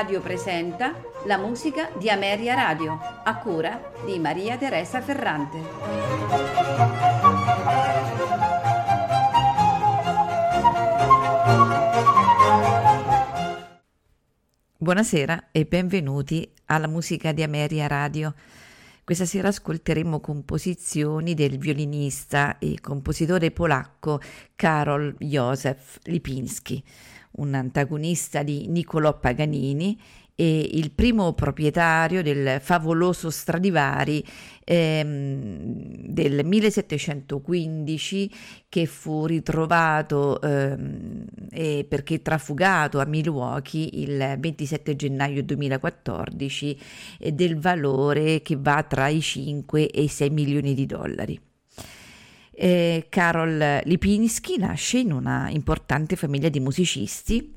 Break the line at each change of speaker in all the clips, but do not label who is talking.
Radio presenta la musica di Ameria Radio, a cura di Maria Teresa Ferrante.
Buonasera e benvenuti alla musica di Ameria Radio. Questa sera ascolteremo composizioni del violinista e compositore polacco Karol Józef Lipinski, un antagonista di Niccolò Paganini e il primo proprietario del favoloso Stradivari ehm, del 1715 che fu ritrovato ehm, perché trafugato a Milwaukee il 27 gennaio 2014 eh, del valore che va tra i 5 e i 6 milioni di dollari. Eh, Karol Lipinski nasce in una importante famiglia di musicisti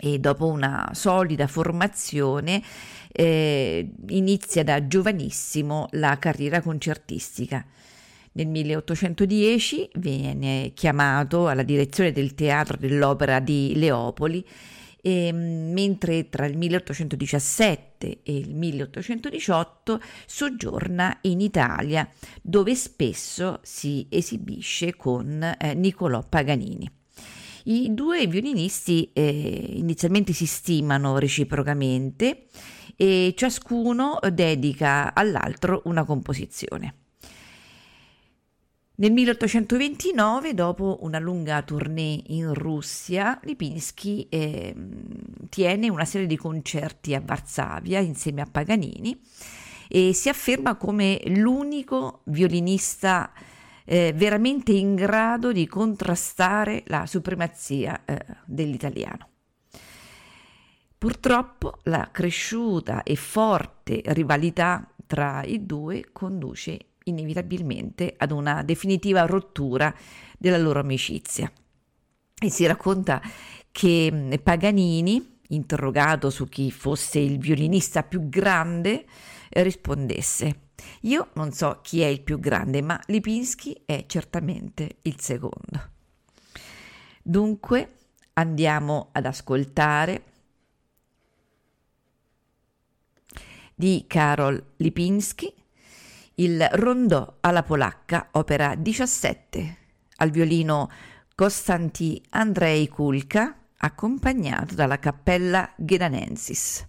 e dopo una solida formazione eh, inizia da giovanissimo la carriera concertistica. Nel 1810 viene chiamato alla direzione del teatro dell'opera di Leopoli, e, mentre tra il 1817 e il 1818 soggiorna in Italia, dove spesso si esibisce con eh, Niccolò Paganini. I due violinisti eh, inizialmente si stimano reciprocamente e ciascuno dedica all'altro una composizione. Nel 1829, dopo una lunga tournée in Russia, Lipinski eh, tiene una serie di concerti a Varsavia insieme a Paganini e si afferma come l'unico violinista eh, veramente in grado di contrastare la supremazia eh, dell'italiano. Purtroppo la cresciuta e forte rivalità tra i due conduce inevitabilmente ad una definitiva rottura della loro amicizia. E si racconta che mm, Paganini, interrogato su chi fosse il violinista più grande, rispondesse io non so chi è il più grande, ma Lipinski è certamente il secondo. Dunque andiamo ad ascoltare di Karol Lipinski il Rondò alla polacca, opera 17, al violino Costanti Andrei Kulka, accompagnato dalla cappella Gedanensis.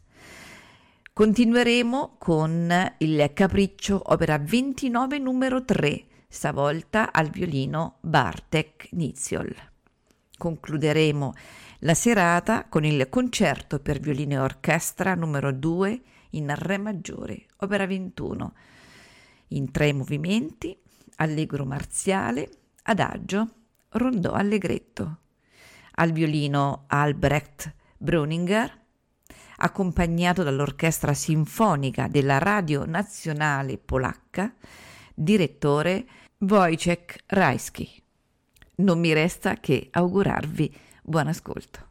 Continueremo con il Capriccio opera 29 numero 3, stavolta al violino Bartek Niziol. Concluderemo la serata con il concerto per violino e orchestra numero 2 in Re maggiore, opera 21, in tre movimenti, allegro marziale, adagio, rondò allegretto. Al violino Albrecht Breuninger, accompagnato dall'Orchestra Sinfonica della Radio Nazionale Polacca, direttore Wojciech Rajski. Non mi resta che augurarvi buon ascolto.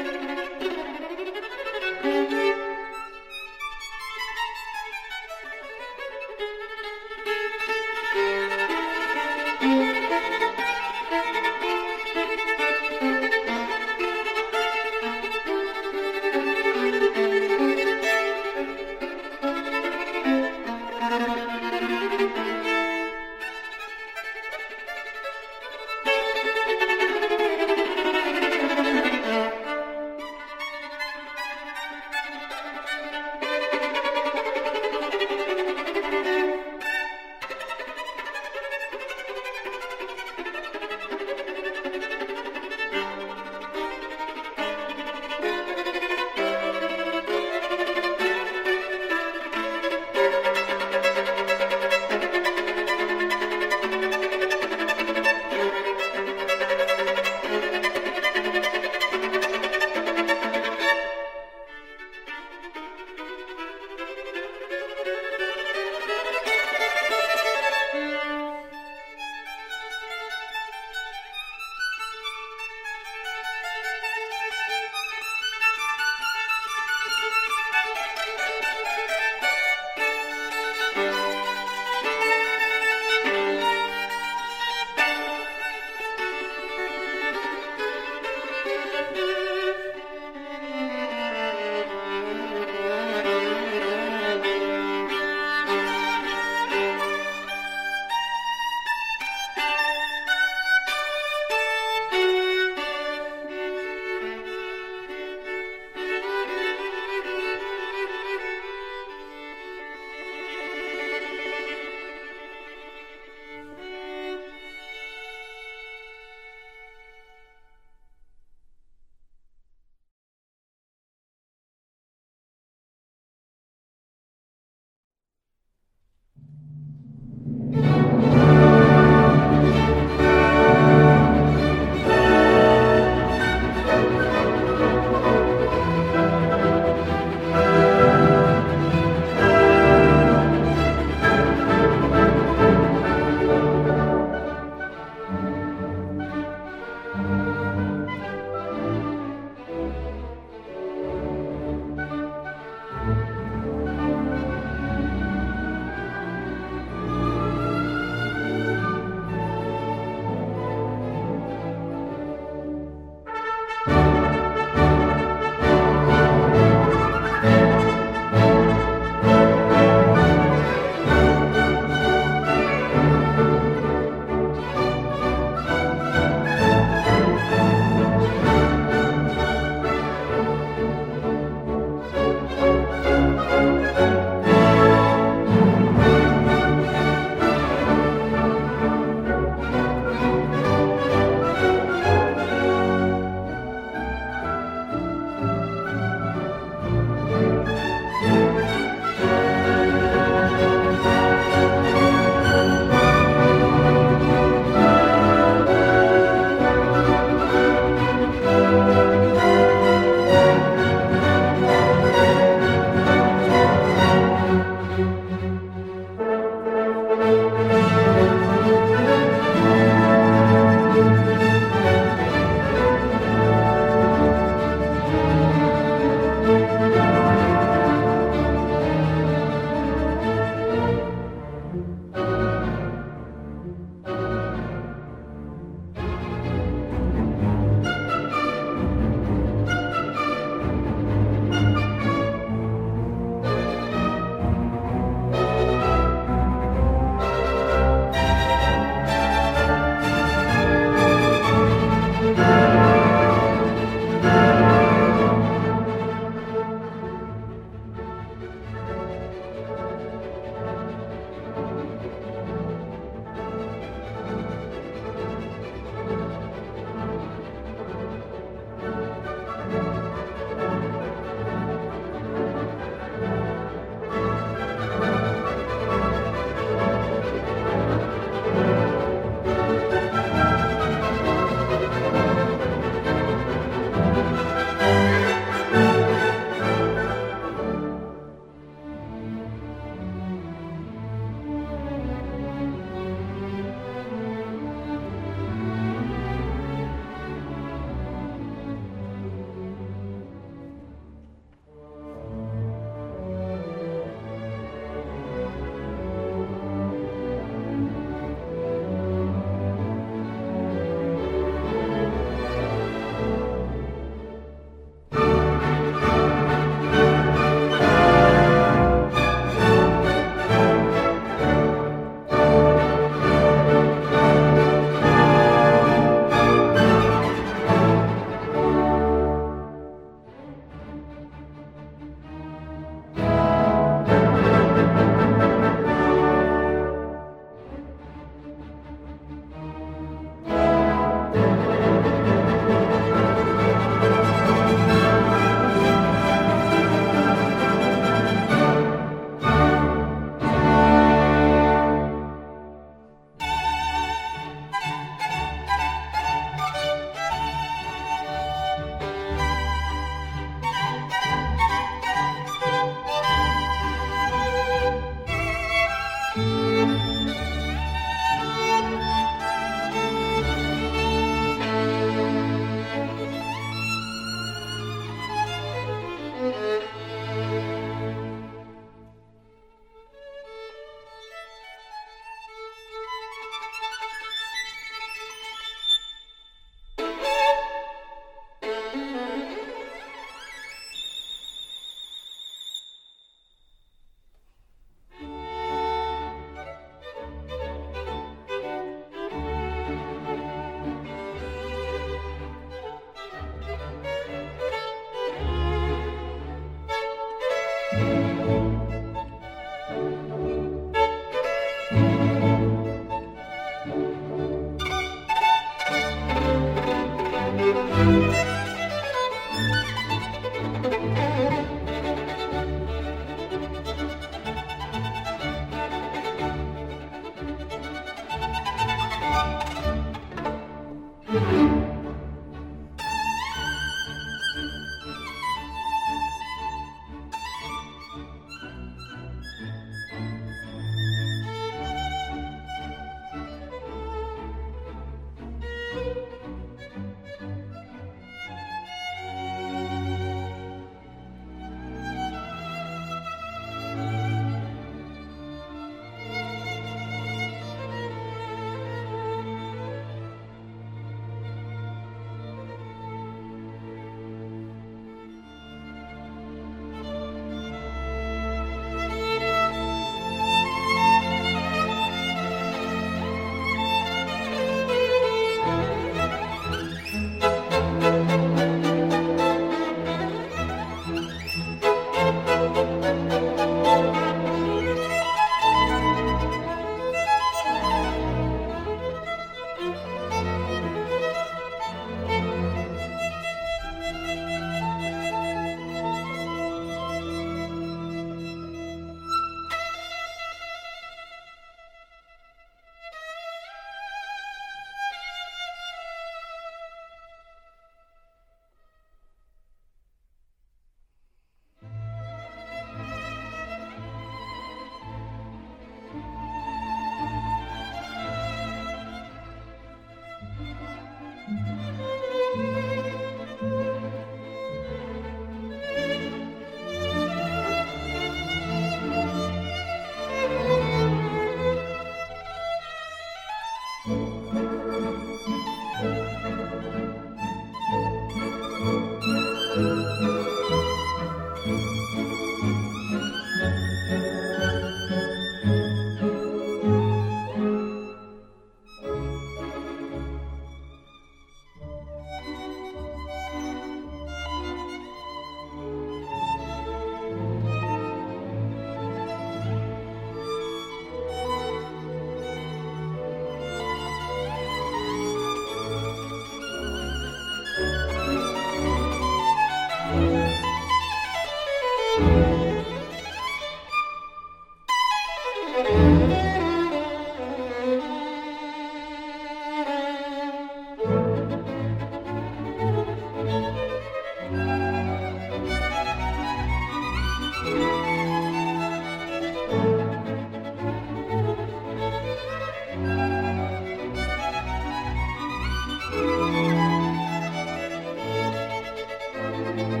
Thank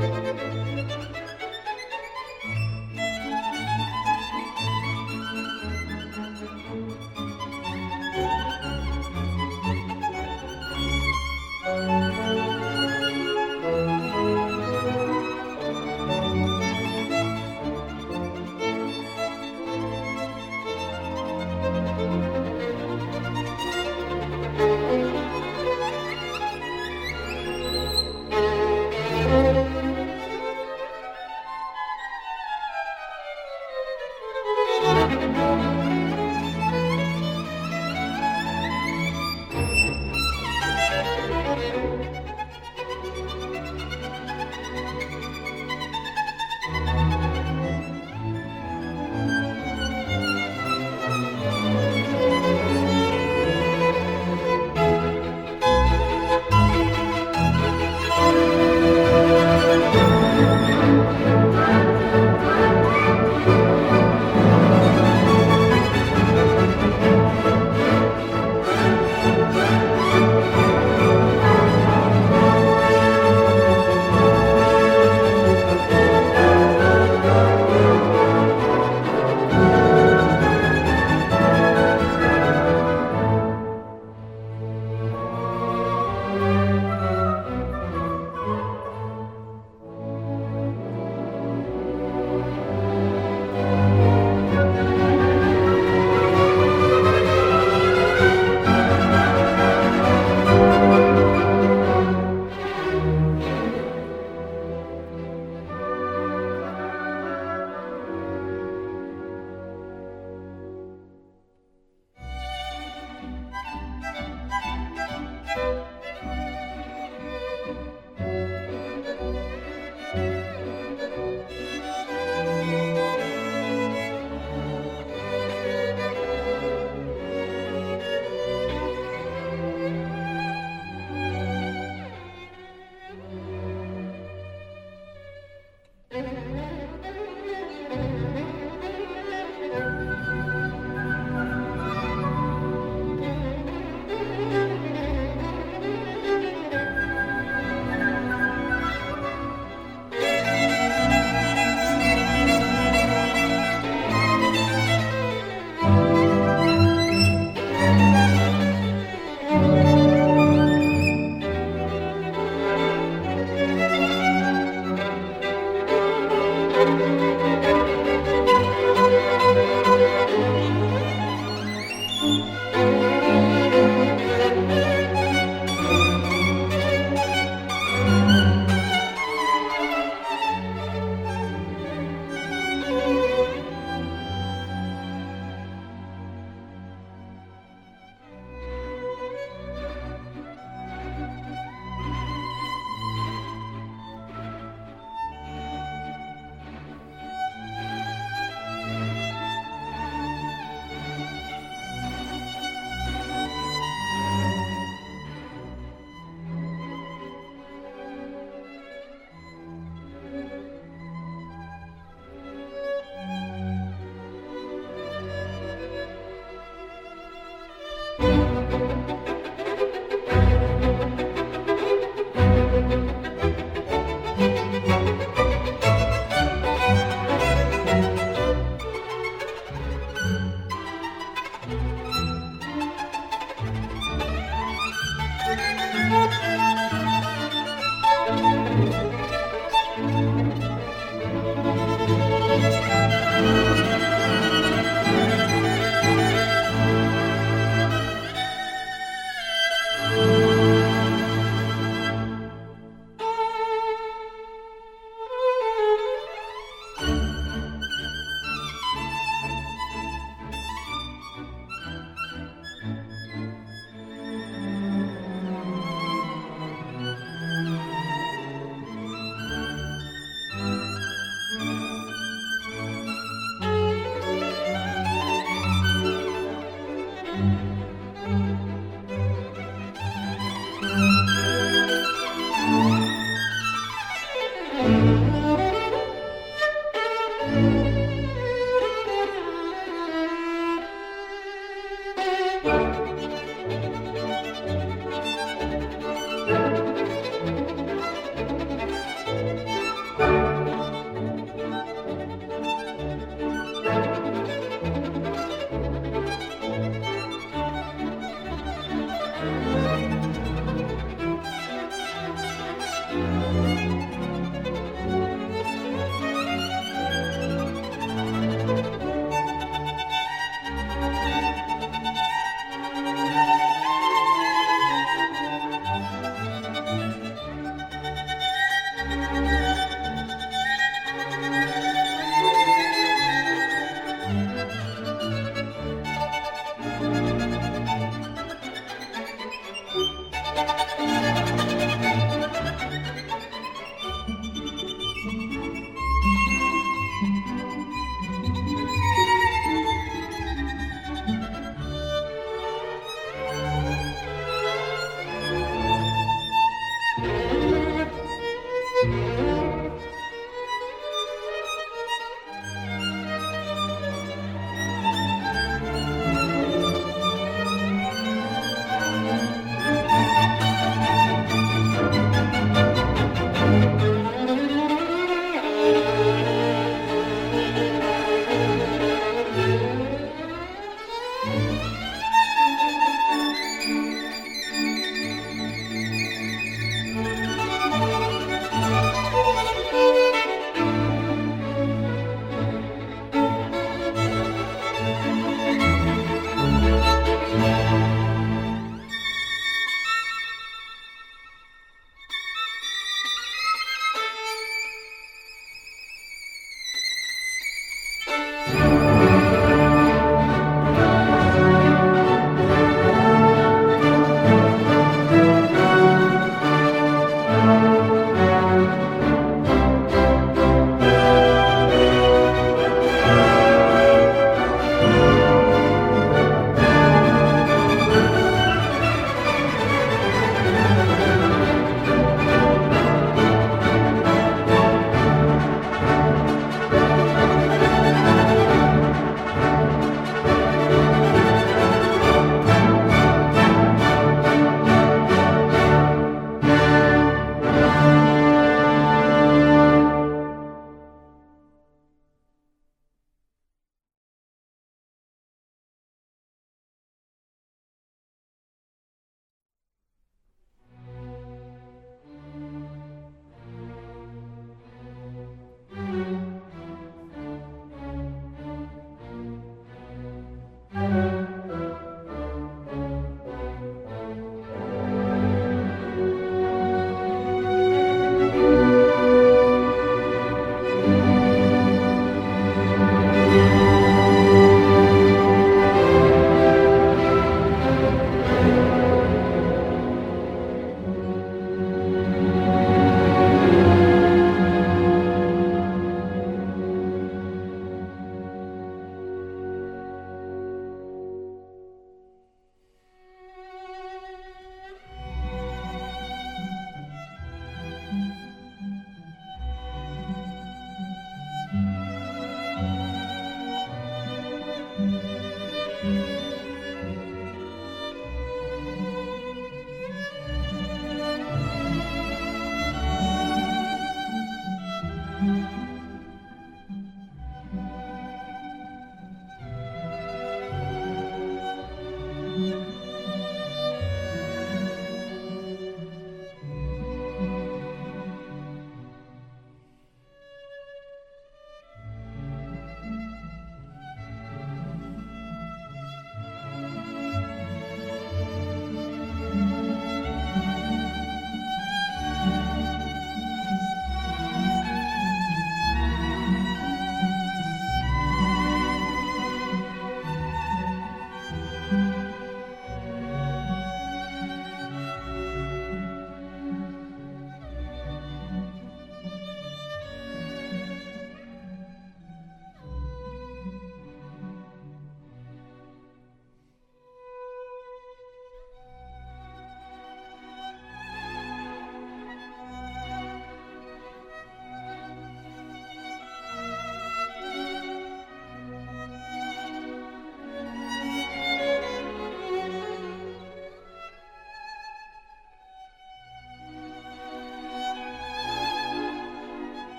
you.